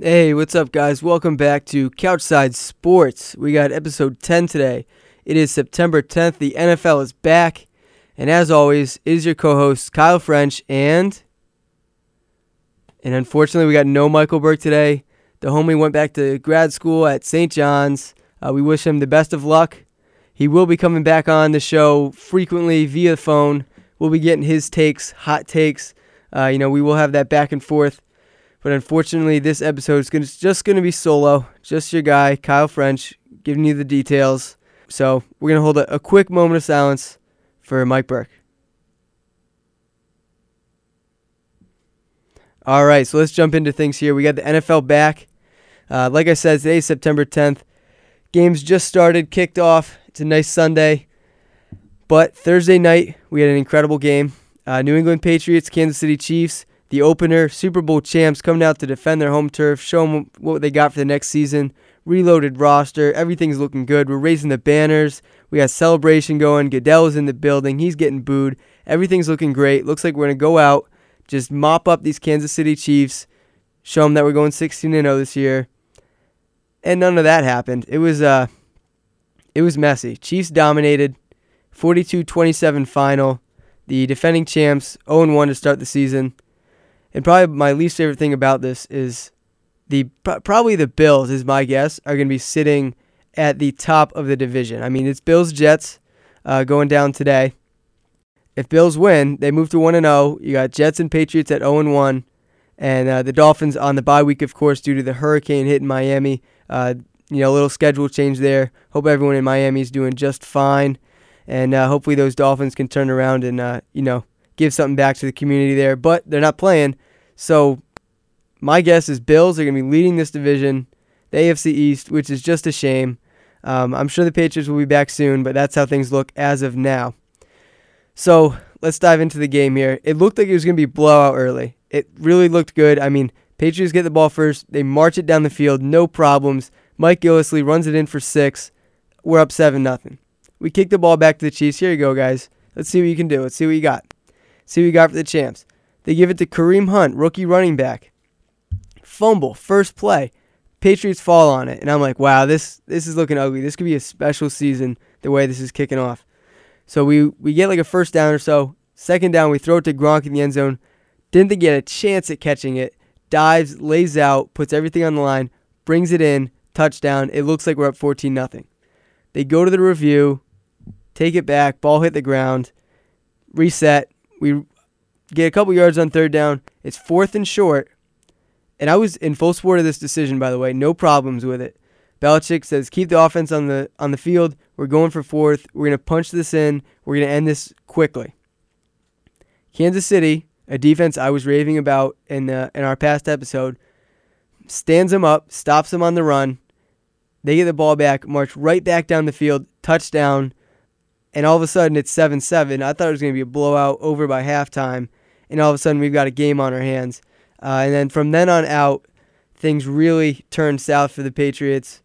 Hey, what's up, guys? Welcome back to Couchside Sports. We got episode 10 today. It is September 10th. The NFL is back. And as always, it is your co host, Kyle French, and. And unfortunately, we got no Michael Burke today. The homie went back to grad school at St. John's. Uh, we wish him the best of luck. He will be coming back on the show frequently via phone. We'll be getting his takes, hot takes. Uh, you know, we will have that back and forth. But unfortunately, this episode is gonna, just going to be solo. Just your guy, Kyle French, giving you the details. So we're going to hold a, a quick moment of silence for Mike Burke. All right, so let's jump into things here. We got the NFL back. Uh, like I said, today September 10th. Games just started, kicked off. It's a nice Sunday. But Thursday night, we had an incredible game. Uh, New England Patriots, Kansas City Chiefs, the opener, Super Bowl champs coming out to defend their home turf, show them what they got for the next season. Reloaded roster, everything's looking good. We're raising the banners. We got celebration going. Goodell's in the building. He's getting booed. Everything's looking great. Looks like we're to go out, just mop up these Kansas City Chiefs, show them that we're going 16 and 0 this year. And none of that happened. It was uh it was messy. Chiefs dominated 42-27 final. The defending champs 0-1 to start the season. And probably my least favorite thing about this is the probably the Bills is my guess are going to be sitting at the top of the division. I mean, it's Bills Jets uh, going down today. If Bills win, they move to 1 and 0. You got Jets and Patriots at 0 and 1 and uh, the Dolphins on the bye week of course due to the hurricane hitting Miami. Uh, you know, a little schedule change there. Hope everyone in Miami is doing just fine and uh, hopefully those Dolphins can turn around and uh, you know give something back to the community there. But they're not playing, so my guess is Bills are going to be leading this division, the AFC East, which is just a shame. Um, I'm sure the Patriots will be back soon, but that's how things look as of now. So let's dive into the game here. It looked like it was going to be blowout early. It really looked good. I mean, Patriots get the ball first. They march it down the field, no problems. Mike Gillislee runs it in for six. We're up seven nothing. We kick the ball back to the Chiefs. Here you go, guys. Let's see what you can do. Let's see what you got. See what you got for the champs. They give it to Kareem Hunt, rookie running back. Fumble, first play. Patriots fall on it, and I'm like, wow, this this is looking ugly. This could be a special season the way this is kicking off. So we we get like a first down or so. Second down, we throw it to Gronk in the end zone. Didn't think he had a chance at catching it. Dives, lays out, puts everything on the line, brings it in, touchdown. It looks like we're up 14 nothing. They go to the review take it back, ball hit the ground, reset. We get a couple yards on third down. It's fourth and short. And I was in full support of this decision, by the way. No problems with it. Belichick says keep the offense on the on the field. We're going for fourth. We're gonna punch this in. We're gonna end this quickly. Kansas City, a defense I was raving about in the, in our past episode, stands them up, stops them on the run. They get the ball back, march right back down the field, touchdown and all of a sudden it's 7 7. I thought it was going to be a blowout over by halftime, and all of a sudden we've got a game on our hands. Uh, and then from then on out, things really turned south for the Patriots.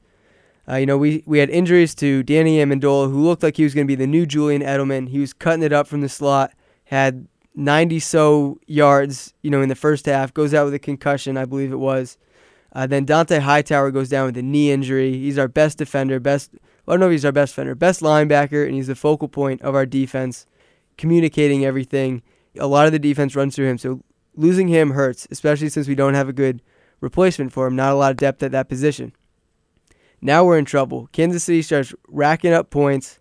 Uh, you know, we, we had injuries to Danny Amendola, who looked like he was going to be the new Julian Edelman. He was cutting it up from the slot, had 90 so yards, you know, in the first half, goes out with a concussion, I believe it was. Uh, then Dont'a Hightower goes down with a knee injury. He's our best defender, best He's our best defender, best linebacker, and he's the focal point of our defense, communicating everything. A lot of the defense runs through him, so losing him hurts, especially since we don't have a good replacement for him. Not a lot of depth at that position. Now we're in trouble. Kansas City starts racking up points,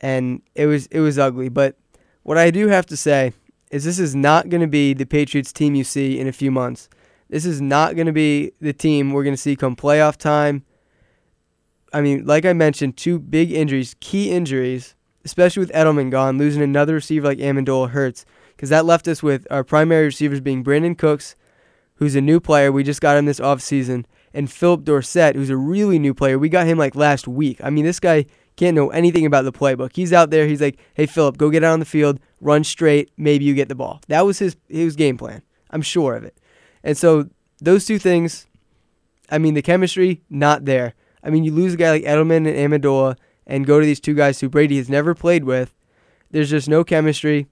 and it was it was ugly. But what I do have to say is this is not going to be the Patriots team you see in a few months. This is not going to be the team we're going to see come playoff time I mean, like I mentioned, two big injuries, key injuries, especially with Edelman gone, losing another receiver like Amendola hurts because that left us with our primary receivers being Brandin Cooks, who's a new player. We just got him this offseason, and Phillip Dorsett, who's a really new player. We got him like last week. I mean, this guy can't know anything about the playbook. He's out there. He's like, hey, Phillip, go get out on the field, run straight. Maybe you get the ball. That was his, his game plan. I'm sure of it. And so those two things, I mean, the chemistry, not there. I mean, you lose a guy like Edelman and Amendola and go to these two guys who Brady has never played with. There's just no chemistry,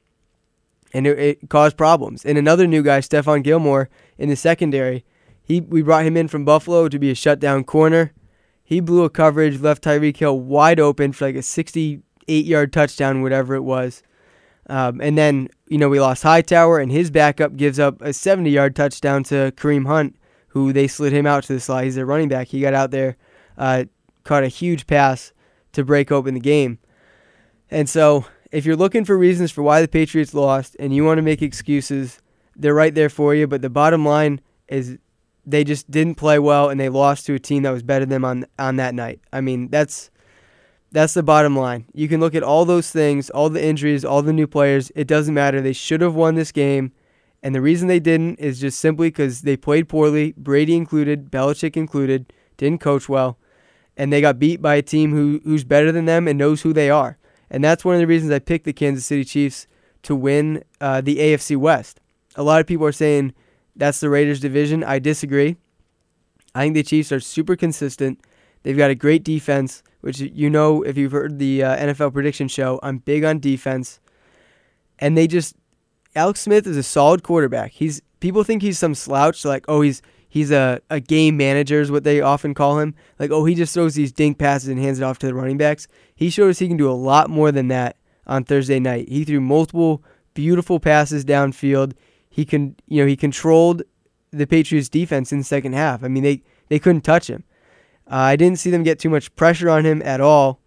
and it, it caused problems. And another new guy, Stephon Gilmore, in the secondary, He we brought him in from Buffalo to be a shutdown corner. He blew a coverage, left Tyreek Hill wide open for like a 68 yard touchdown, whatever it was. Um, and then, you know, we lost Hightower, and his backup gives up a 70 yard touchdown to Kareem Hunt, who they slid him out to the slot. He's a running back. He got out there, uh, caught a huge pass to break open the game. And so, if you're looking for reasons for why the Patriots lost and you want to make excuses, they're right there for you. But the bottom line is they just didn't play well and they lost to a team that was better than them on on that night. I mean, that's that's the bottom line. You can look at all those things, all the injuries, all the new players. It doesn't matter. They should have won this game. And the reason they didn't is just simply because they played poorly, Brady included, Belichick included, didn't coach well, and they got beat by a team who, who's better than them and knows who they are. And that's one of the reasons I picked the Kansas City Chiefs to win uh, the AFC West. A lot of people are saying that's the Raiders division. I disagree. I think the Chiefs are super consistent. They've got a great defense, which you know if you've heard the uh, NFL prediction show, I'm big on defense. And they just Alex Smith is a solid quarterback. He's people think he's some slouch like, "Oh, he's he's a, a game manager is what they often call him. Like, oh, he just throws these dink passes and hands it off to the running backs. He showed us he can do a lot more than that on Thursday night. He threw multiple beautiful passes downfield he can you know he controlled the Patriots defense in the second half. I mean they they couldn't touch him. Uh, I didn't see them get too much pressure on him at all.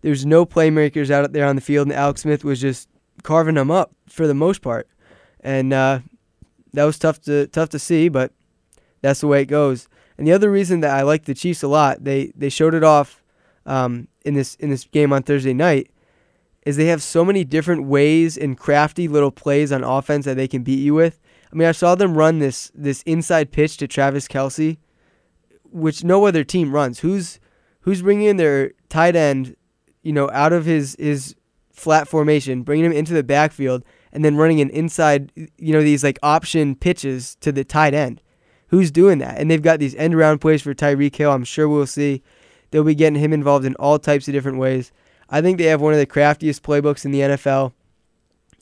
There's no playmakers out there on the field, and Alex Smith was just carving them up for the most part, and uh, that was tough to tough to see, but that's the way it goes. And the other reason that I like the Chiefs a lot, they they showed it off um, in this in this game on Thursday night, is they have so many different ways and crafty little plays on offense that they can beat you with. I mean, I saw them run this this inside pitch to Travis Kelce, which no other team runs. Who's who's bringing in their tight end, you know, out of his his flat formation, bringing him into the backfield, and then running an inside, you know, these like option pitches to the tight end. Who's doing that? And they've got these end around plays for Tyreek Hill. I'm sure we'll see. They'll be getting him involved in all types of different ways. I think they have one of the craftiest playbooks in the NFL.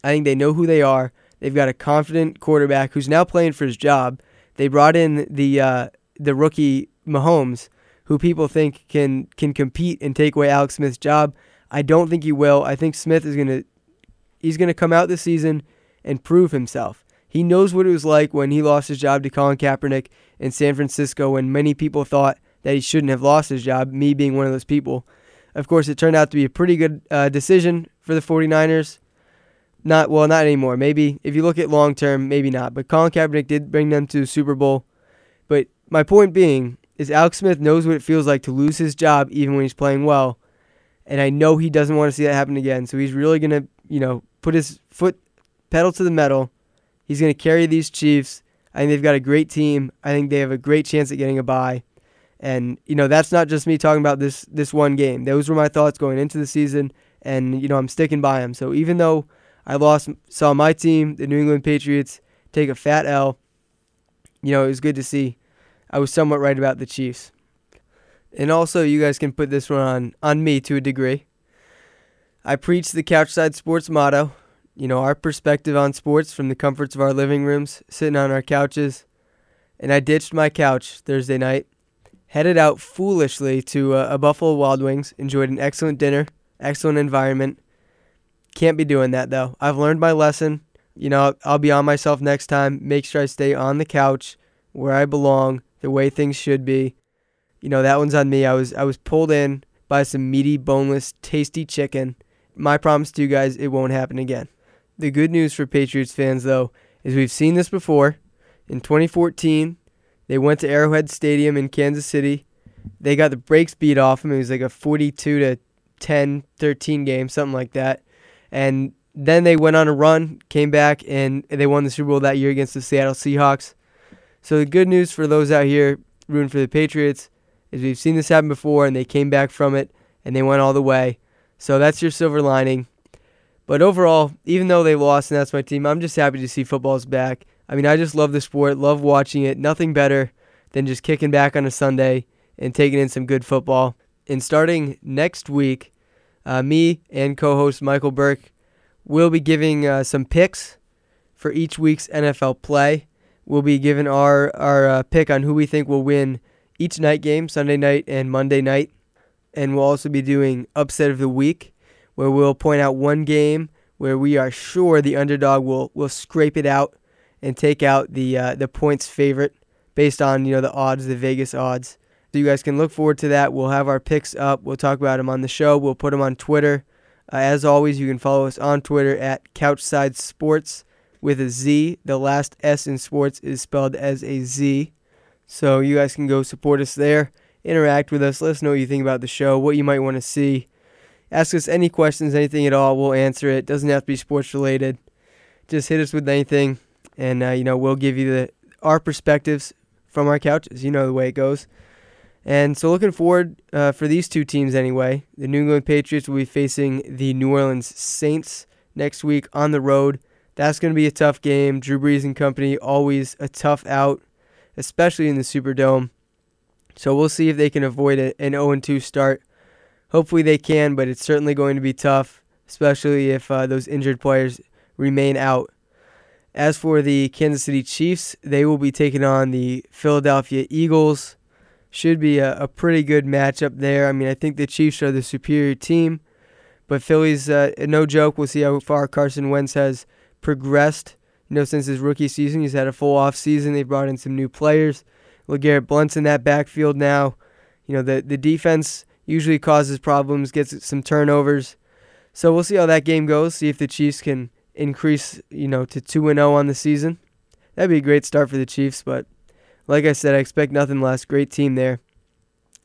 I think they know who they are. They've got a confident quarterback who's now playing for his job. They brought in the uh, the rookie Mahomes, who people think can can compete and take away Alex Smith's job. I don't think he will. I think Smith is gonna he's gonna come out this season and prove himself. He knows what it was like when he lost his job to Colin Kaepernick in San Francisco, when many people thought that he shouldn't have lost his job. Me being one of those people. Of course, it turned out to be a pretty good uh, decision for the 49ers. Not well, not anymore. Maybe if you look at long term, maybe not. But Colin Kaepernick did bring them to the Super Bowl. But my point being is Alex Smith knows what it feels like to lose his job even when he's playing well. And I know he doesn't want to see that happen again. So he's really going to, you know, put his foot pedal to the metal. He's going to carry these Chiefs. I think they've got a great team. I think they have a great chance at getting a bye. And you know that's not just me talking about this this one game. Those were my thoughts going into the season, and you know I'm sticking by them. So even though I lost, saw my team, the New England Patriots, take a fat L, you know it was good to see. I was somewhat right about the Chiefs. And also, you guys can put this one on on me to a degree. I preach the Couchside Sports motto. You know, our perspective on sports from the comforts of our living rooms, sitting on our couches. And I ditched my couch Thursday night headed out foolishly to a, a Buffalo Wild Wings, enjoyed an excellent dinner, excellent environment. Can't be doing that though. I've learned my lesson. You know, I'll be on myself next time. Make sure I stay on the couch where I belong, the way things should be. You know, that one's on me. I was I was pulled in by some meaty, boneless, tasty chicken. My promise to you guys, it won't happen again. The good news for Patriots fans though is we've seen this before. In 2014, they went to Arrowhead Stadium in Kansas City. They got the brakes beat off them. It was like a 42 to 10, 13 game, something like that. And then they went on a run, came back, and they won the Super Bowl that year against the Seattle Seahawks. So the good news for those out here rooting for the Patriots is we've seen this happen before, and they came back from it, and they went all the way. So that's your silver lining. But overall, even though they lost, and that's my team, I'm just happy to see football's back. I mean, I just love the sport, love watching it. Nothing better than just kicking back on a Sunday and taking in some good football. And starting next week, uh, me and co host Michael Burke will be giving uh, some picks for each week's NFL play. we'll be giving our our uh, pick on who we think will win each night game, Sunday night and Monday night, and we'll also be doing upset of the week, where we'll point out one game where we are sure the underdog will will scrape it out and take out the uh, the points favorite based on you know the odds, the Vegas odds. So you guys can look forward to that. We'll have our picks up. We'll talk about them on the show. We'll put them on Twitter. Uh, as always, you can follow us on Twitter at Couchside Sports with a Z. The last S in sports is spelled as a Z. So you guys can go support us there, interact with us, let us know what you think about the show, what you might want to see. Ask us any questions, anything at all. We'll answer it. Doesn't have to be sports related. Just hit us with anything, and uh, you know we'll give you the our perspectives from our couches. You know the way it goes. And so, looking forward uh, for these two teams anyway. The New England Patriots will be facing the New Orleans Saints next week on the road. That's going to be a tough game. Drew Brees and company always a tough out, especially in the Superdome. So we'll see if they can avoid an 0-2 start. Hopefully they can, but it's certainly going to be tough, especially if uh, those injured players remain out. As for the Kansas City Chiefs, they will be taking on the Philadelphia Eagles should be a, a pretty good matchup there. I mean, I think the Chiefs are the superior team, but Philly's uh, no joke. We'll see how far Carson Wentz has progressed. You know, since his rookie season, he's had a full off season. They brought in some new players. LeGarrette Blunt's in that backfield now. You know, the the defense usually causes problems, gets some turnovers. So we'll see how that game goes. See if the Chiefs can increase, you know, to two and zero oh on the season. That'd be a great start for the Chiefs, but like I said, I expect nothing less. Great team there.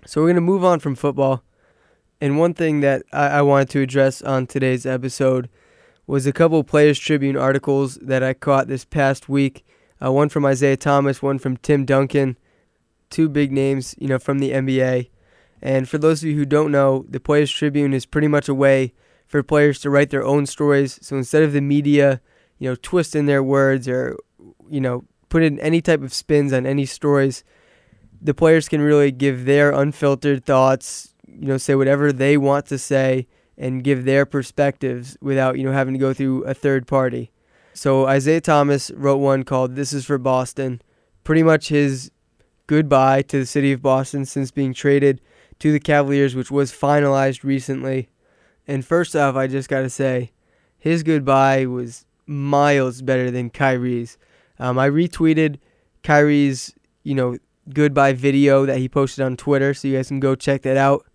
So we're going to move on from football. And one thing that I, I wanted to address on today's episode was a couple Players Tribune articles that I caught this past week. Uh, one from Isaiah Thomas, one from Tim Duncan, two big names, you know, from the NBA. And for those of you who don't know, the Players Tribune is pretty much a way for players to write their own stories. So instead of the media, you know, twisting their words or, you know, put in any type of spins on any stories. The players can really give their unfiltered thoughts, you know, say whatever they want to say and give their perspectives without, you know, having to go through a third party. So Isaiah Thomas wrote one called This is for Boston. Pretty much his goodbye to the city of Boston since being traded to the Cavaliers, which was finalized recently. And first off, I just got to say, his goodbye was miles better than Kyrie's. Um, I retweeted Kyrie's, you know, goodbye video that he posted on Twitter, so you guys can go check that out.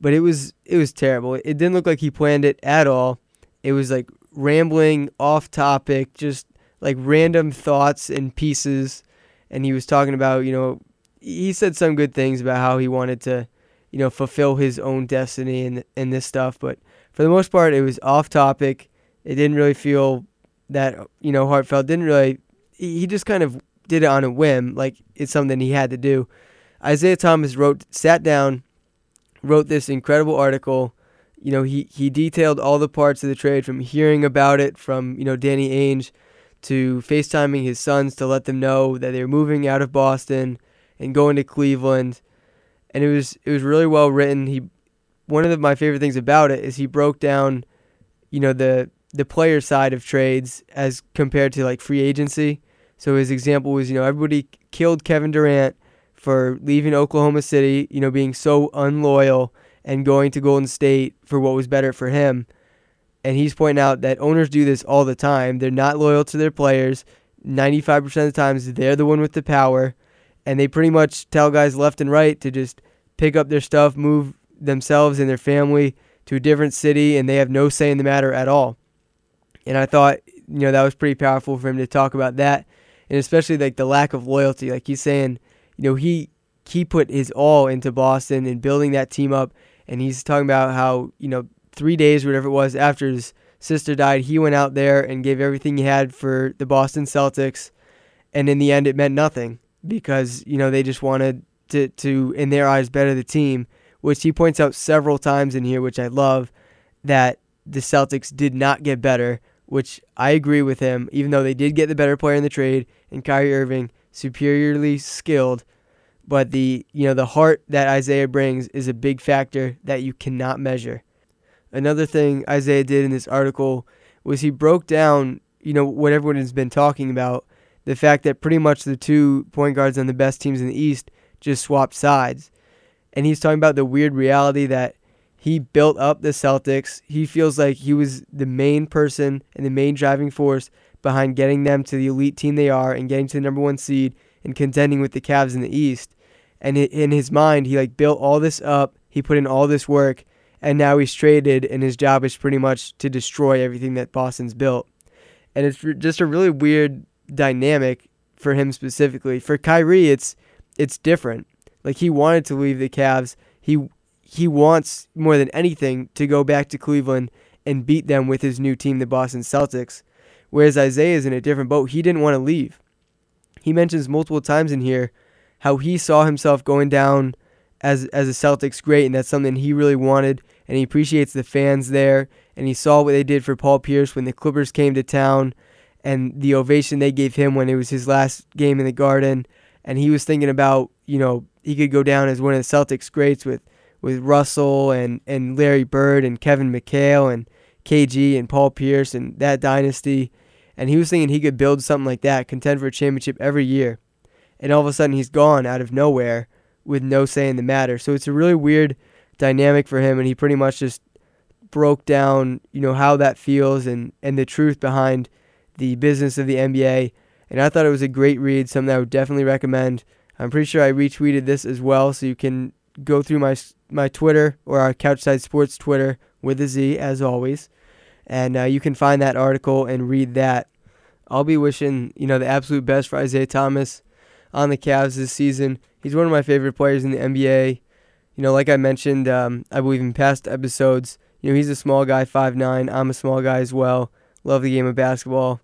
But it was it was terrible. It didn't look like he planned it at all. It was like rambling, off topic, just like random thoughts and pieces. And he was talking about, you know, he said some good things about how he wanted to, you know, fulfill his own destiny and and this stuff. But for the most part, it was off topic. It didn't really feel that you know heartfelt. Didn't really he just kind of did it on a whim, like it's something he had to do. Isaiah Thomas wrote, sat down, wrote this incredible article. You know, he, he detailed all the parts of the trade from hearing about it from, you know, Danny Ainge to FaceTiming his sons to let them know that they're moving out of Boston and going to Cleveland. And it was it was really well written. He one of the, my favorite things about it is he broke down, you know, the the player side of trades as compared to like free agency. So his example was, you know, everybody killed Kevin Durant for leaving Oklahoma City, you know, being so unloyal and going to Golden State for what was better for him. And he's pointing out that owners do this all the time. They're not loyal to their players. 95% of the times they're the one with the power and they pretty much tell guys left and right to just pick up their stuff, move themselves and their family to a different city and they have no say in the matter at all. And I thought, you know, that was pretty powerful for him to talk about that, and especially like the lack of loyalty. Like he's saying, you know, he he put his all into Boston and building that team up, and he's talking about how you know three days, whatever it was, after his sister died, he went out there and gave everything he had for the Boston Celtics, and in the end, it meant nothing because you know they just wanted to to in their eyes better the team, which he points out several times in here, which I love that the Celtics did not get better which I agree with him, even though they did get the better player in the trade and Kyrie Irving superiorly skilled. But the you know the heart that Isaiah brings is a big factor that you cannot measure. Another thing Isaiah did in this article was he broke down you know what everyone has been talking about the fact that pretty much the two point guards on the best teams in the East just swapped sides. And he's talking about the weird reality that he built up the Celtics. He feels like he was the main person and the main driving force behind getting them to the elite team they are and getting to the number one seed and contending with the Cavs in the East. And in his mind, he like built all this up. He put in all this work, and now he's traded, and his job is pretty much to destroy everything that Boston's built. And it's just a really weird dynamic for him specifically. For Kyrie, it's it's different. Like he wanted to leave the Cavs. He he wants more than anything to go back to Cleveland and beat them with his new team, the Boston Celtics. Whereas Isaiah is in a different boat. He didn't want to leave. He mentions multiple times in here how he saw himself going down as as a Celtics great, and that's something he really wanted. And he appreciates the fans there. And he saw what they did for Paul Pierce when the Clippers came to town, and the ovation they gave him when it was his last game in the Garden. And he was thinking about, you know, he could go down as one of the Celtics greats with with Russell and, and Larry Bird and Kevin McHale and KG and Paul Pierce and that dynasty. And he was thinking he could build something like that, contend for a championship every year. And all of a sudden he's gone out of nowhere with no say in the matter. So it's a really weird dynamic for him and he pretty much just broke down, you know, how that feels and, and the truth behind the business of the NBA. And I thought it was a great read, something I would definitely recommend. I'm pretty sure I retweeted this as well, so you can go through my my Twitter or our Couchside Sports Twitter with a Z as always, and uh, you can find that article and read that. I'll be wishing you know the absolute best for Isaiah Thomas on the Cavs this season. He's one of my favorite players in the NBA. You know, like I mentioned, um, I believe in past episodes. You know, he's a small guy, five nine. I'm a small guy as well. Love the game of basketball.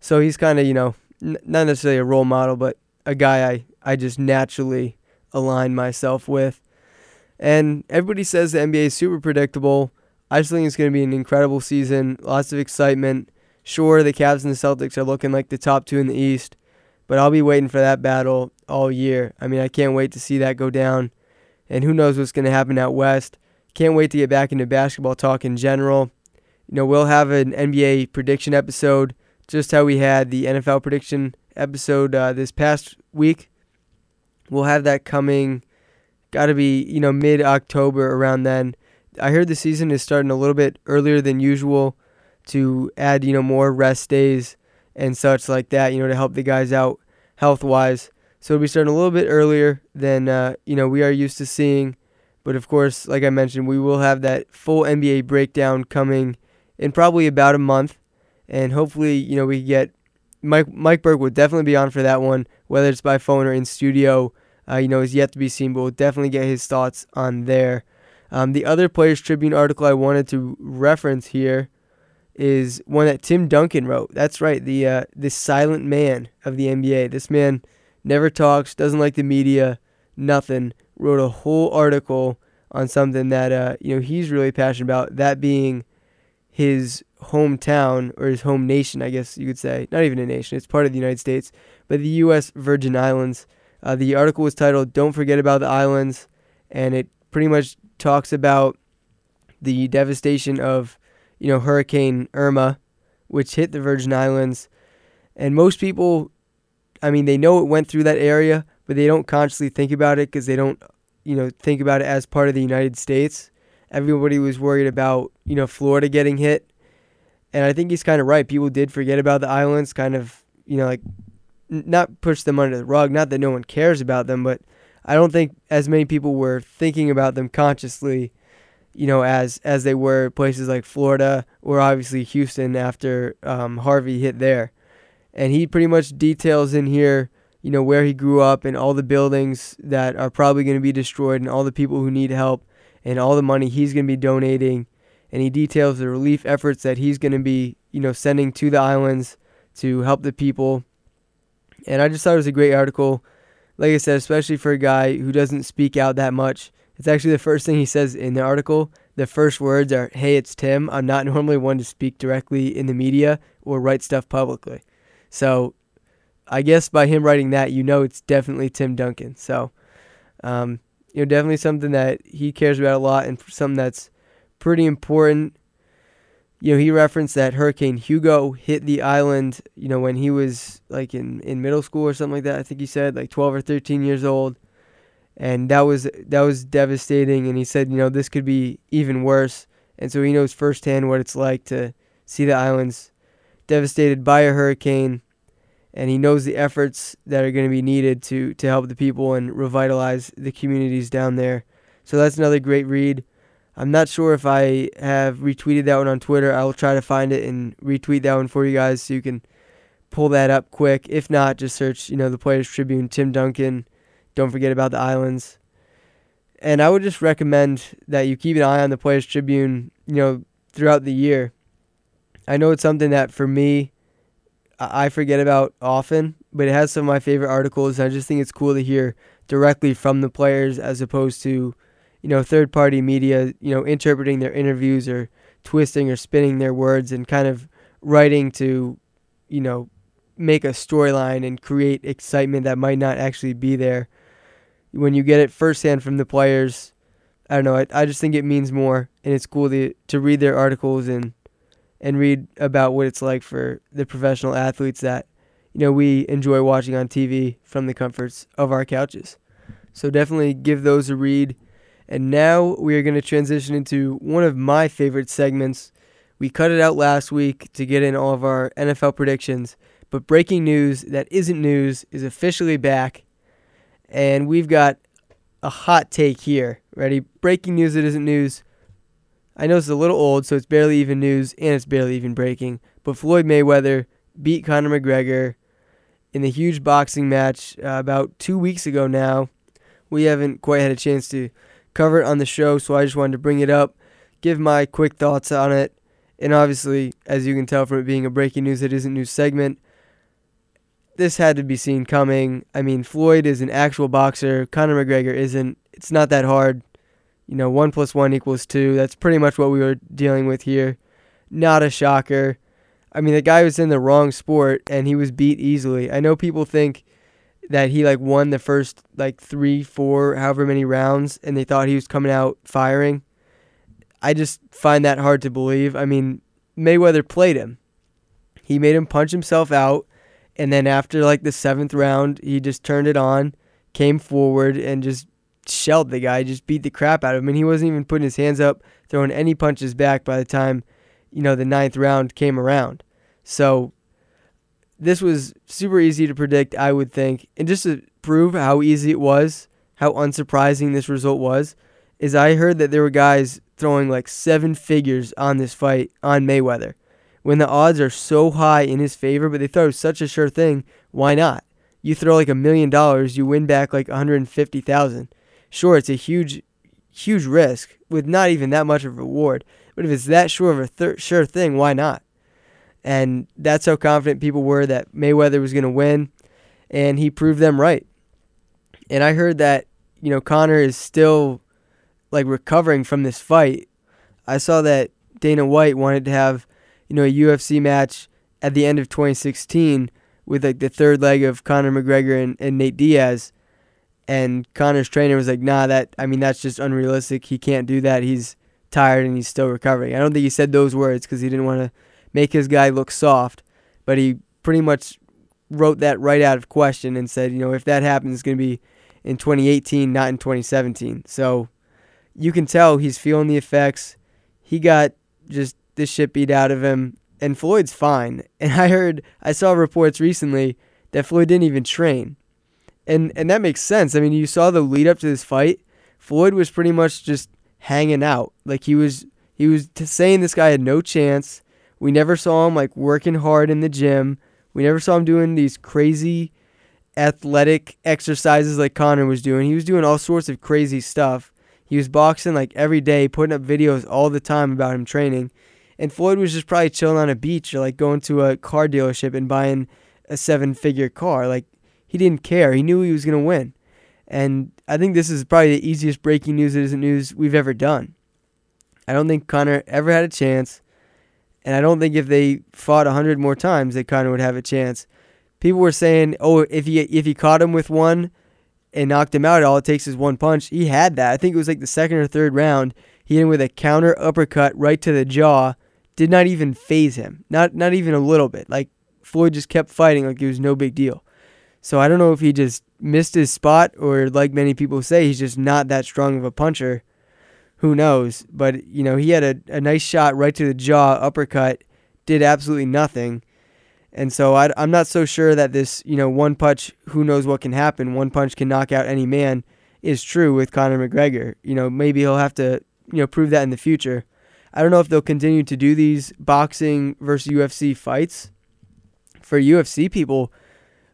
So he's kind of you know n- not necessarily a role model, but a guy I I just naturally align myself with. And everybody says the NBA is super predictable. I just think it's going to be an incredible season. Lots of excitement. Sure, the Cavs and the Celtics are looking like the top two in the East, but I'll be waiting for that battle all year. I mean, I can't wait to see that go down. And who knows what's going to happen out West. Can't wait to get back into basketball talk in general. You know, we'll have an NBA prediction episode, just how we had the NFL prediction episode uh, this past week. We'll have that coming got to be you know mid October around then. I heard the season is starting a little bit earlier than usual to add you know more rest days and such like that. You know to help the guys out health wise. So it'll be starting a little bit earlier than uh, you know we are used to seeing. But of course, like I mentioned, we will have that full NBA breakdown coming in probably about a month, and hopefully, you know, we get Mike Mike Burke will definitely be on for that one, whether it's by phone or in studio uh, you know, is yet to be seen, but we'll definitely get his thoughts on there. Um, the other Players Tribune article I wanted to reference here is one that Tim Duncan wrote. That's right, the uh, the silent man of the NBA. This man never talks, doesn't like the media, nothing. Wrote a whole article on something that uh, you know he's really passionate about. That being his hometown or his home nation, I guess you could say. Not even a nation; it's part of the United States, but the U.S. Virgin Islands. Uh, the article was titled "Don't Forget About the Islands," and it pretty much talks about the devastation of, you know, Hurricane Irma, which hit the Virgin Islands. And most people, I mean, they know it went through that area, but they don't consciously think about it because they don't, you know, think about it as part of the United States. Everybody was worried about, you know, Florida getting hit. And I think he's kind of right. People did forget about the islands, kind of, you know, like n- not push them under the rug. Not that no one cares about them, but I don't think as many people were thinking about them consciously, you know, as as they were places like Florida or obviously Houston after um, Harvey hit there. And he pretty much details in here, you know, where he grew up and all the buildings that are probably going to be destroyed and all the people who need help and all the money he's going to be donating. And he details the relief efforts that he's going to be, you know, sending to the islands to help the people and I just thought it was a great article. Like I said, especially for a guy who doesn't speak out that much. It's actually the first thing he says in the article. The first words are, Hey, it's Tim. I'm not normally one to speak directly in the media or write stuff publicly. So I guess by him writing that, you know it's definitely Tim Duncan. So, um, you know, definitely something that he cares about a lot and something that's pretty important. you know, he referenced that Hurricane Hugo hit the island, you know, when he was like in, in middle school or something like that. I think he said like 12 or 13 years old. And that was that was devastating and he said, you know, this could be even worse. And so he knows firsthand what it's like to see the islands devastated by a hurricane and he knows the efforts that are going to be needed to to help the people and revitalize the communities down there. So that's another great read. I'm not sure if I have retweeted that one on Twitter. I will try to find it and retweet that one for you guys so you can pull that up quick. If not, just search, you know, the Players Tribune, Tim Duncan. Don't forget about the islands. And I would just recommend that you keep an eye on the Players Tribune, you know, throughout the year. I know it's something that for me, I forget about often, but it has some of my favorite articles. And I just think it's cool to hear directly from the players as opposed to you know, third party media, you know, interpreting their interviews or twisting or spinning their words and kind of writing to, you know, make a storyline and create excitement that might not actually be there. When you get it firsthand from the players, I don't know, I, I just think it means more and it's cool to to read their articles and and read about what it's like for the professional athletes that you know we enjoy watching on TV from the comforts of our couches. So definitely give those a read. And now we are going to transition into one of my favorite segments. We cut it out last week to get in all of our NFL predictions, but breaking news that isn't news is officially back. And we've got a hot take here. Ready? Breaking news that isn't news. I know it's a little old, so it's barely even news and it's barely even breaking. But Floyd Mayweather beat Conor McGregor in the huge boxing match uh, about two weeks ago now. We haven't quite had a chance to cover it on the show, so I just wanted to bring it up, give my quick thoughts on it. And obviously, as you can tell from it being a breaking news, it isn't news segment. This had to be seen coming. I mean, Floyd is an actual boxer. Conor McGregor isn't. It's not that hard. You know, one plus one equals two. That's pretty much what we were dealing with here. Not a shocker. I mean, the guy was in the wrong sport and he was beat easily. I know people think that he like won the first like three, four, however many rounds, and they thought he was coming out firing. I just find that hard to believe. I mean, Mayweather played him. He made him punch himself out, and then after like the seventh round, he just turned it on, came forward, and just shelled the guy, just beat the crap out of him. And he wasn't even putting his hands up, throwing any punches back by the time, you know, the ninth round came around. So this was super easy to predict, I would think. And just to prove how easy it was, how unsurprising this result was, is I heard that there were guys throwing like seven figures on this fight on Mayweather. When the odds are so high in his favor, but they was such a sure thing, why not? You throw like a million dollars, you win back like 150,000. Sure, it's a huge huge risk with not even that much of a reward, but if it's that sure of a thir- sure thing, why not? And that's how confident people were that Mayweather was going to win. And he proved them right. And I heard that, you know, Conor is still like recovering from this fight. I saw that Dana White wanted to have, you know, a UFC match at the end of 2016 with like the third leg of Conor McGregor and, and Nate Diaz. And Conor's trainer was like, nah, that, I mean, that's just unrealistic. He can't do that. He's tired and he's still recovering. I don't think he said those words because he didn't want to make his guy look soft, but he pretty much wrote that right out of question and said, you know, if that happens, it's going to be in 2018, not in 2017. So you can tell he's feeling the effects. He got just the shit beat out of him, and Floyd's fine. And I heard, I saw reports recently that Floyd didn't even train. And, and that makes sense. I mean, you saw the lead up to this fight. Floyd was pretty much just hanging out. Like he was he was saying this guy had no chance. We never saw him like working hard in the gym. We never saw him doing these crazy athletic exercises like Conor was doing. He was doing all sorts of crazy stuff. He was boxing like every day, putting up videos all the time about him training. And Floyd was just probably chilling on a beach or like going to a car dealership and buying a seven figure car. Like he didn't care. He knew he was going to win. And I think this is probably the easiest breaking news that isn't news we've ever done. I don't think Conor ever had a chance. And I don't think if they fought a hundred more times, they kind of would have a chance. People were saying, "Oh, if he if he caught him with one and knocked him out, all it takes is one punch." He had that. I think it was like the second or third round. He hit him with a counter uppercut right to the jaw, did not even phase him. Not not even a little bit. Like Floyd just kept fighting like it was no big deal. So I don't know if he just missed his spot or like many people say he's just not that strong of a puncher. Who knows? But you know, he had a, a nice shot right to the jaw, uppercut, did absolutely nothing. And so I, I'm not so sure that this, you know, one punch, who knows what can happen, one punch can knock out any man is true with Conor McGregor. You know, maybe he'll have to, you know, prove that in the future. I don't know if they'll continue to do these boxing versus UFC fights. For UFC people,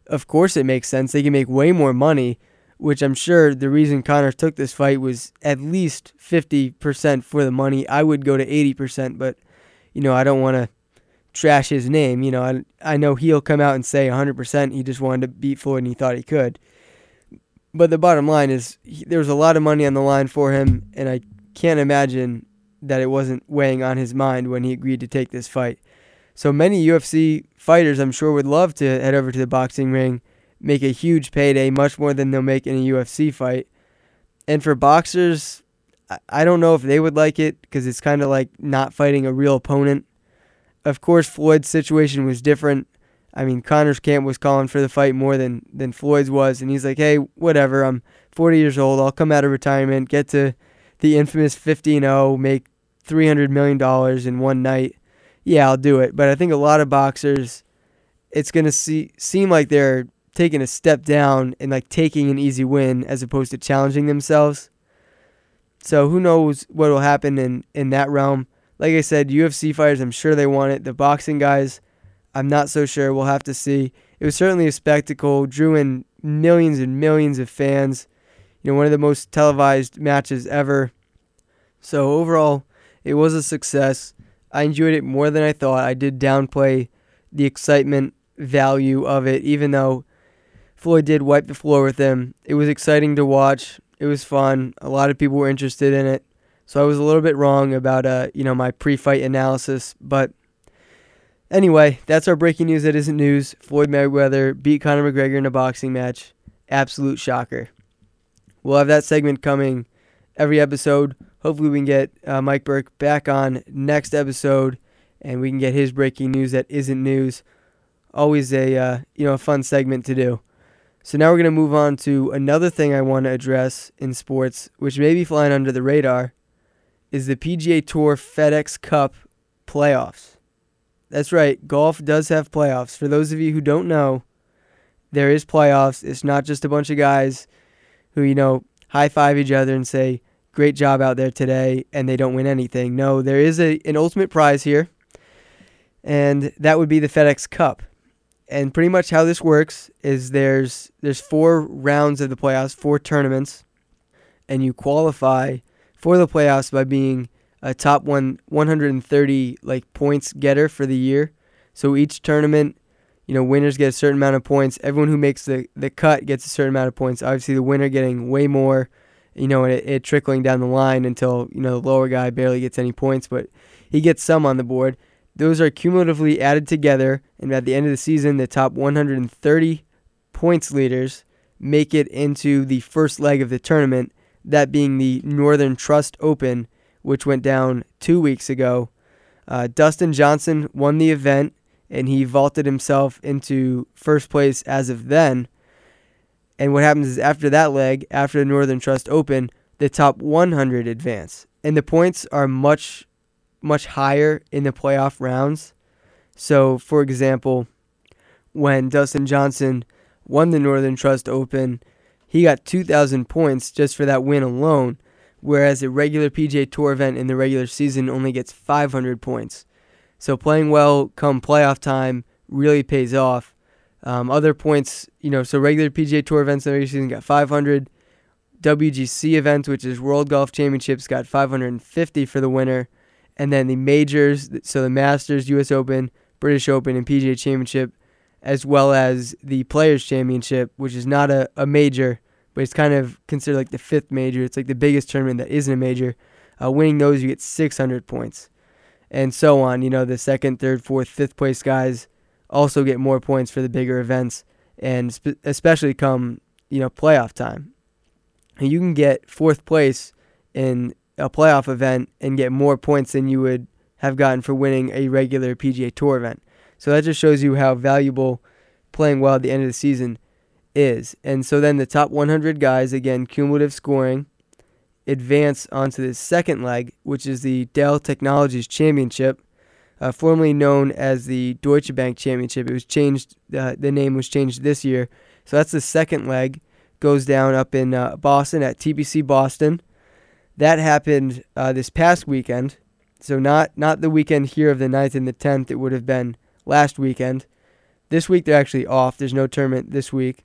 of course it makes sense. They can make way more money, which I'm sure the reason Conor took this fight was at least 50% for the money. I would go to 80%, but you know, I don't want to trash his name. You know, I, I know he'll come out and say 100% he just wanted to beat Floyd and he thought he could. But the bottom line is he, there was a lot of money on the line for him, and I can't imagine that it wasn't weighing on his mind when he agreed to take this fight. So many UFC fighters, I'm sure, would love to head over to the boxing ring, make a huge payday, much more than they'll make in a UFC fight. And for boxers, I don't know if they would like it because it's kind of like not fighting a real opponent. Of course, Floyd's situation was different. I mean, Conor's camp was calling for the fight more than, than Floyd's was, and he's like, hey, whatever, I'm 40 years old, I'll come out of retirement, get to the infamous 15-0, make $300 million in one night. Yeah, I'll do it. But I think a lot of boxers, it's to see, seem like they're taking a step down and like taking an easy win as opposed to challenging themselves. So who knows what will happen in, in that realm. Like I said, UFC fighters, I'm sure they want it. The boxing guys, I'm not so sure. We'll have to see. It was certainly a spectacle, drew in millions and millions of fans. You know, one of the most televised matches ever. So overall, it was a success. I enjoyed it more than I thought. I did downplay the excitement value of it, even though Floyd did wipe the floor with him. It was exciting to watch. It was fun. A lot of people were interested in it. So I was a little bit wrong about uh, you know, my pre-fight analysis, but anyway, that's our breaking news that isn't news. Floyd Mayweather beat Conor McGregor in a boxing match. Absolute shocker. We'll have that segment coming every episode. Hopefully, we can get uh, Mike Burke back on next episode, and we can get his breaking news that isn't news. Always a uh, you know a fun segment to do. So now we're gonna move on to another thing I want to address in sports, which may be flying under the radar, is the PGA Tour FedEx Cup playoffs. That's right, golf does have playoffs. For those of you who don't know, there is playoffs. It's not just a bunch of guys who you know high five each other and say great job out there today and they don't win anything. No, there is a, an ultimate prize here, and that would be the FedEx Cup. And pretty much how this works is there's there's four rounds of the playoffs, four tournaments, and you qualify for the playoffs by being a top one 130 like points getter for the year. So each tournament, you know, winners get a certain amount of points. Everyone who makes the, the cut gets a certain amount of points. Obviously, the winner getting way more you know, and it, it trickling down the line until, you know, the lower guy barely gets any points, but he gets some on the board. Those are cumulatively added together, and at the end of the season, the top 130 points leaders make it into the first leg of the tournament, that being the Northern Trust Open, which went down two weeks ago. Uh, Dustin Johnson won the event, and he vaulted himself into first place as of then. And what happens is after that leg, after the Northern Trust Open, the top 100 advance. And the points are much, much higher in the playoff rounds. So, for example, when Dustin Johnson won the Northern Trust Open, he got 2,000 points just for that win alone, whereas a regular PGA Tour event in the regular season only gets 500 points. So, playing well come playoff time really pays off. Um, other points, you know, so regular PGA Tour events in the regular season got 500. WGC events, which is World Golf Championships, got 550 for the winner. And then the majors, so the Masters, US Open, British Open, and PGA Championship, as well as the Players Championship, which is not a, a major, but it's kind of considered like the fifth major. It's like the biggest tournament that isn't a major. Uh, winning those, you get 600 points. And so on. You know, the second, third, fourth, fifth place guys also get more points for the bigger events, and sp- especially come you know playoff time. And you can get fourth place in a playoff event and get more points than you would have gotten for winning a regular PGA Tour event. So that just shows you how valuable playing well at the end of the season is. And so then the top 100 guys, again, cumulative scoring, advance onto the second leg, which is the Dell Technologies Championship, uh, formerly known as the Deutsche Bank Championship. It was changed, uh, the name was changed this year. So that's the second leg, goes down up in uh, Boston at TPC Boston. That happened uh, this past weekend. So not not the weekend here of the 9th and the 10th. It would have been last weekend. This week they're actually off. There's no tournament this week.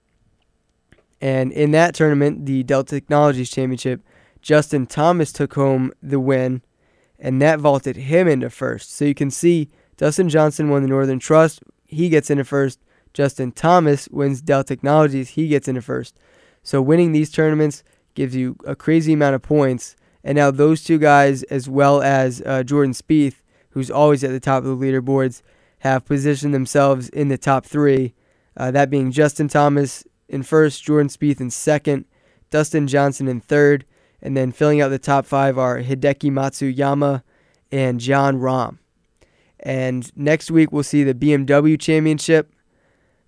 And in that tournament, the Dell Technologies Championship, Justin Thomas took home the win, and that vaulted him into first. So you can see Dustin Johnson won the Northern Trust. He gets into first. Justin Thomas wins Dell Technologies. He gets into first. So winning these tournaments gives you a crazy amount of points. And now those two guys, as well as uh, Jordan Spieth, who's always at the top of the leaderboards, have positioned themselves in the top three. Uh, that being Justin Thomas in first, Jordan Spieth in second, Dustin Johnson in third, and then filling out the top five are Hideki Matsuyama and Jon Rahm. And next week we'll see the BMW Championship.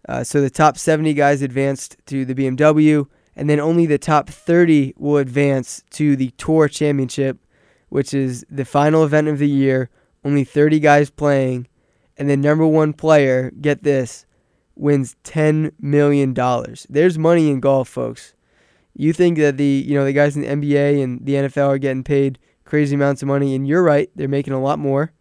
Uh, so the top 70 guys advanced to the BMW, and then only the top 30 will advance to the Tour Championship, which is the final event of the year. Only 30 guys playing, and the number one player, get this, wins $10 million. There's money in golf, folks. You think that the you know the guys in the NBA and the NFL are getting paid crazy amounts of money, and you're right, they're making a lot more.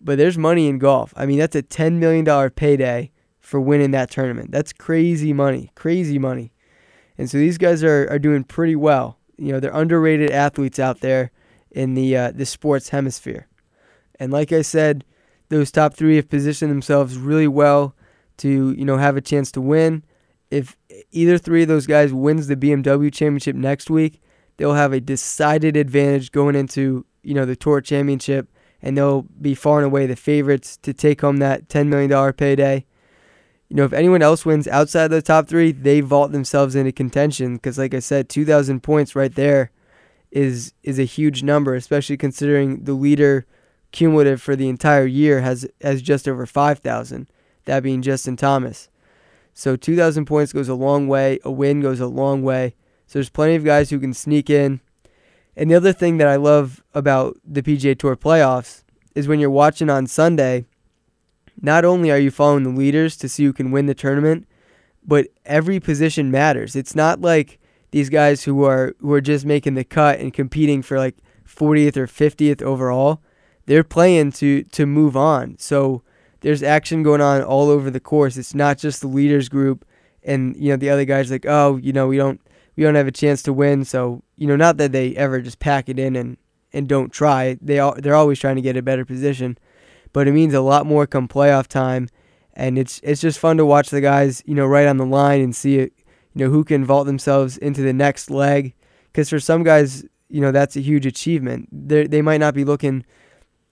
But there's money in golf. I mean, that's a $10 million payday for winning that tournament. That's crazy money, crazy money. And so these guys are, are doing pretty well. You know, they're underrated athletes out there in the uh, the sports hemisphere. And like I said, those top three have positioned themselves really well to you know have a chance to win. If either three of those guys wins the BMW Championship next week, they'll have a decided advantage going into you know the Tour Championship, and they'll be far and away the favorites to take home that ten million dollar payday. You know, if anyone else wins outside of the top three, they vault themselves into contention because, like I said, two thousand points right there is is a huge number, especially considering the leader cumulative for the entire year has has just over five thousand that being Justin Thomas. So 2,000 points goes a long way. A win goes a long way. So there's plenty of guys who can sneak in. And the other thing that I love about the PGA Tour playoffs is when you're watching on Sunday, not only are you following the leaders to see who can win the tournament, but every position matters. It's not like these guys who are who are just making the cut and competing for like 40th or 50th overall. They're playing to to move on. So there's action going on all over the course. It's not just the leaders group and you know the other guys like, "Oh, you know, we don't we don't have a chance to win." So, you know, not that they ever just pack it in and and don't try. They all, they're always trying to get a better position. But it means a lot more come playoff time and it's it's just fun to watch the guys, you know, right on the line and see it, you know, who can vault themselves into the next leg cuz for some guys, you know, that's a huge achievement. They they might not be looking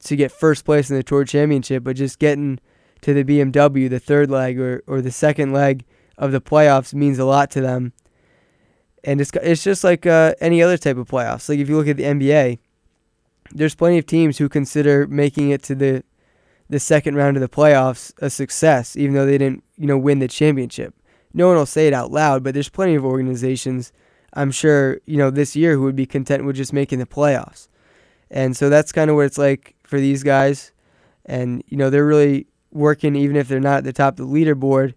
to get first place in the Tour Championship, but just getting to the BMW, the third leg or, or the second leg of the playoffs means a lot to them. And it's it's just like uh, any other type of playoffs. Like if you look at the NBA, there's plenty of teams who consider making it to the the second round of the playoffs a success, even though they didn't you know win the championship. No one will say it out loud, but there's plenty of organizations I'm sure you know this year who would be content with just making the playoffs. And so that's kind of what it's like for these guys. And, you know, they're really working, even if they're not at the top of the leaderboard,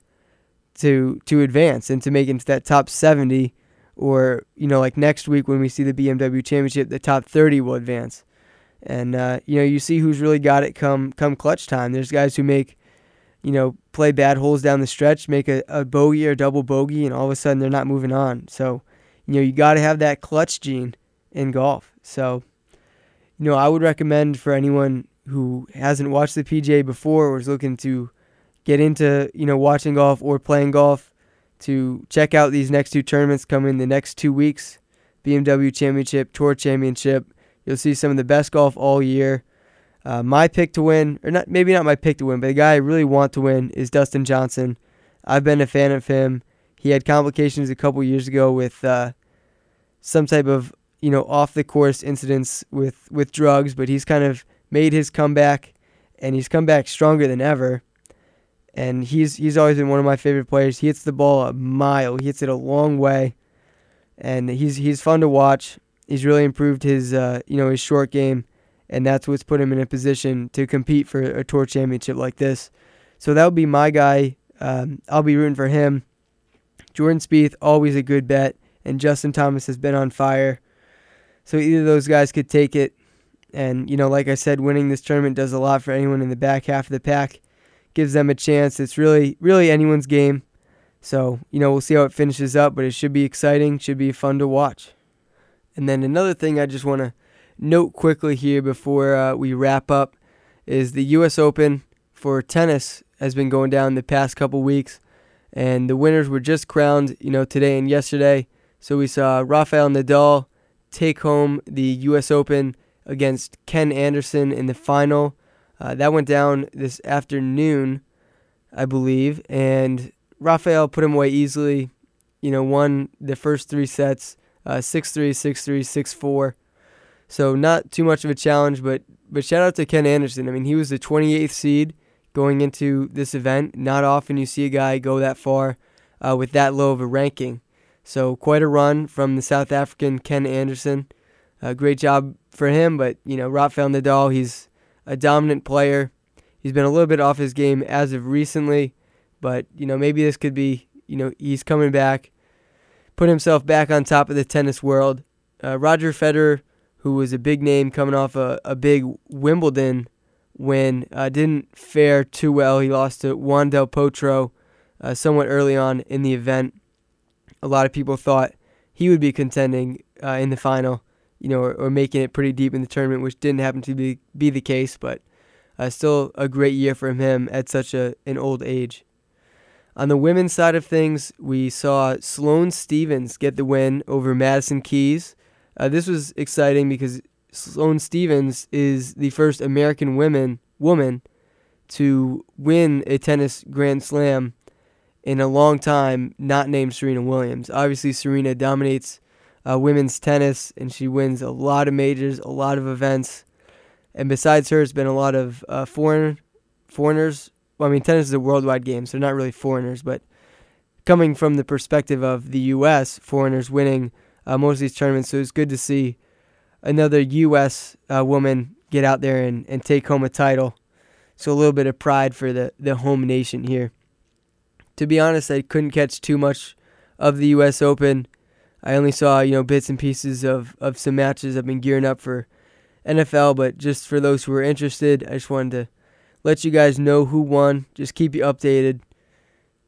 to to advance and to make it into that top 70 or you know like next week when we see the BMW championship the top 30 will advance and uh, you know you see who's really got it come come clutch time there's guys who make you know play bad holes down the stretch make a, a bogey or double bogey and all of a sudden they're not moving on so you know you got to have that clutch gene in golf so you know, I would recommend for anyone who hasn't watched the PGA before or is looking to get into, you know, watching golf or playing golf to check out these next two tournaments coming the next two weeks. BMW Championship, Tour Championship. You'll see some of the best golf all year. Uh, my pick to win, or not, maybe not my pick to win, but the guy I really want to win is Dustin Johnson. I've been a fan of him. He had complications a couple years ago with uh, some type of you know off the course incidents with with drugs, but he's kind of made his comeback, and he's come back stronger than ever. And he's he's always been one of my favorite players. He hits the ball a mile. He hits it a long way, and he's he's fun to watch. He's really improved his uh, you know his short game, and that's what's put him in a position to compete for a tour championship like this. So that would be my guy. Um, I'll be rooting for him. Jordan Spieth, always a good bet, and Justin Thomas has been on fire. So either those guys could take it. And, you know, like I said, winning this tournament does a lot for anyone in the back half of the pack. Gives them a chance. It's really, really anyone's game. So, you know, we'll see how it finishes up, but it should be exciting, should be fun to watch. And then another thing I just want to note quickly here before uh, we wrap up is the U.S. Open for tennis has been going down the past couple weeks, and the winners were just crowned, you know, today and yesterday. So we saw Rafael Nadal take home the U.S. Open against Kevin Anderson in the final. Uh, that went down this afternoon, I believe, and Rafael put him away easily. You know, won the first three sets, uh, six three, six three, six four. So not too much of a challenge, but but shout out to Kevin Anderson. I mean, he was the 28th seed going into this event. Not often you see a guy go that far uh, with that low of a ranking. So quite a run from the South African Kevin Anderson. Uh, great job for him, but you know Rafael Nadal, he's a dominant player. He's been a little bit off his game as of recently, but you know maybe this could be you know he's coming back, put himself back on top of the tennis world. Uh, Roger Federer, who was a big name coming off a, a big Wimbledon win, uh, didn't fare too well. He lost to Juan Del Potro uh, somewhat early on in the event. A lot of people thought he would be contending uh, in the final, you know, or, or, making it pretty deep in the tournament, which didn't happen to be, be the case, but uh, still a great year for him at such a, an old age. On the women's side of things, we saw Sloane Stevens get the win over Madison Keys. Uh, this was exciting because Sloane Stevens is the first American women woman to win a tennis Grand Slam in a long time, not named Serena Williams. Obviously, Serena dominates uh, women's tennis, and she wins a lot of majors, a lot of events. And besides her, it's been a lot of uh, foreign foreigners. Well, I mean, tennis is a worldwide game, so they're not really foreigners, but coming from the perspective of the U.S., foreigners winning uh, most of these tournaments. So it's good to see another U.S. Uh, woman get out there and, and take home a title. So a little bit of pride for the, the home nation here. To be honest, I couldn't catch too much of the U.S. Open. I only saw you know bits and pieces of, of some matches. I've been gearing up for NFL, but just for those who are interested, I just wanted to let you guys know who won. Just keep you updated.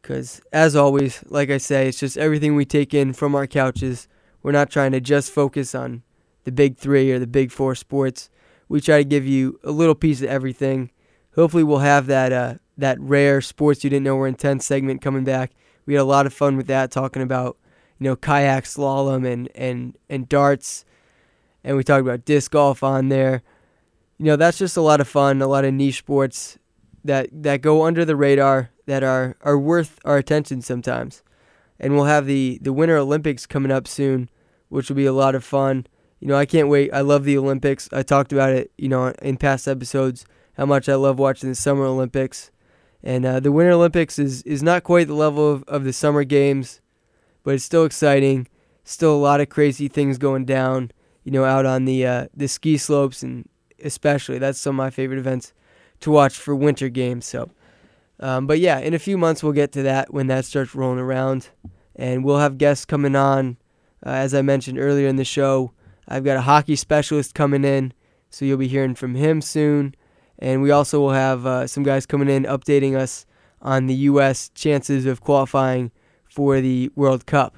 Because, as always, like I say, it's just everything we take in from our couches. We're not trying to just focus on the big three or the big four sports. We try to give you a little piece of everything. Hopefully, we'll have that uh, that rare sports you didn't know were intense segment coming back. We had a lot of fun with that, talking about you know kayak slalom and and and darts, and we talked about disc golf on there. You know, that's just a lot of fun, a lot of niche sports that that go under the radar that are are worth our attention sometimes. And we'll have the the Winter Olympics coming up soon, which will be a lot of fun you know, I can't wait. I love the Olympics. I talked about it, you know, in past episodes how much I love watching the Summer Olympics. And uh, the Winter Olympics is, is not quite the level of, of the Summer Games, but it's still exciting. Still a lot of crazy things going down, you know, out on the uh, the ski slopes and especially that's some of my favorite events to watch for Winter Games. So, um, but yeah, in a few months we'll get to that when that starts rolling around, and we'll have guests coming on, uh, as I mentioned earlier in the show. I've got a hockey specialist coming in, so you'll be hearing from him soon. And we also will have uh, some guys coming in updating us on the U.S. chances of qualifying for the World Cup.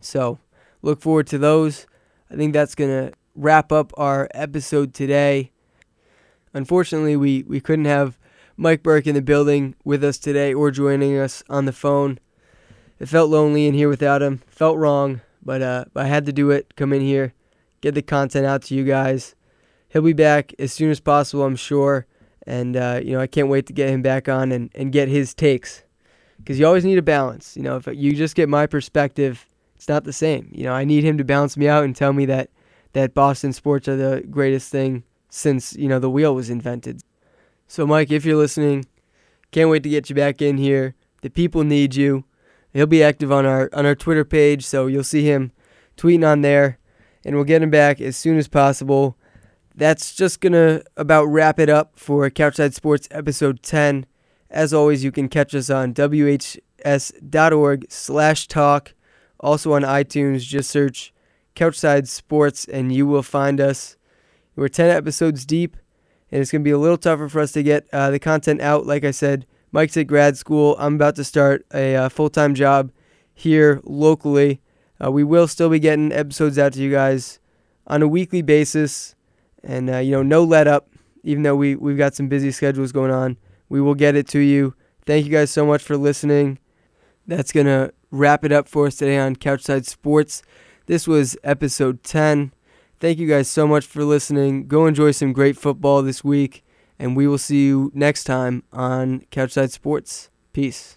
So look forward to those. I think that's going to wrap up our episode today. Unfortunately, we, we couldn't have Mike Burke in the building with us today or joining us on the phone. It felt lonely in here without him. Felt wrong. But uh, I had to do it. Come in here, get the content out to you guys. He'll be back as soon as possible, I'm sure. And uh, you know, I can't wait to get him back on and, and get his takes, because you always need a balance. You know, if you just get my perspective, it's not the same. You know, I need him to balance me out and tell me that that Boston sports are the greatest thing since you know the wheel was invented. So, Mike, if you're listening, can't wait to get you back in here. The people need you. He'll be active on our on our Twitter page, so you'll see him tweeting on there, and we'll get him back as soon as possible. That's just gonna about wrap it up for Couchside Sports episode 10. As always, you can catch us on whs.org slash talk. Also on iTunes, just search Couchside Sports and you will find us. We're 10 episodes deep, and it's going to be a little tougher for us to get uh, the content out. Like I said, Mike's at grad school. I'm about to start a uh, full time job here locally. Uh, we will still be getting episodes out to you guys on a weekly basis, and uh, you know, no let up. Even though we we've got some busy schedules going on, we will get it to you. Thank you guys so much for listening. That's gonna wrap it up for us today on Couchside Sports. This was episode 10. Thank you guys so much for listening. Go enjoy some great football this week, and we will see you next time on Couchside Sports. Peace.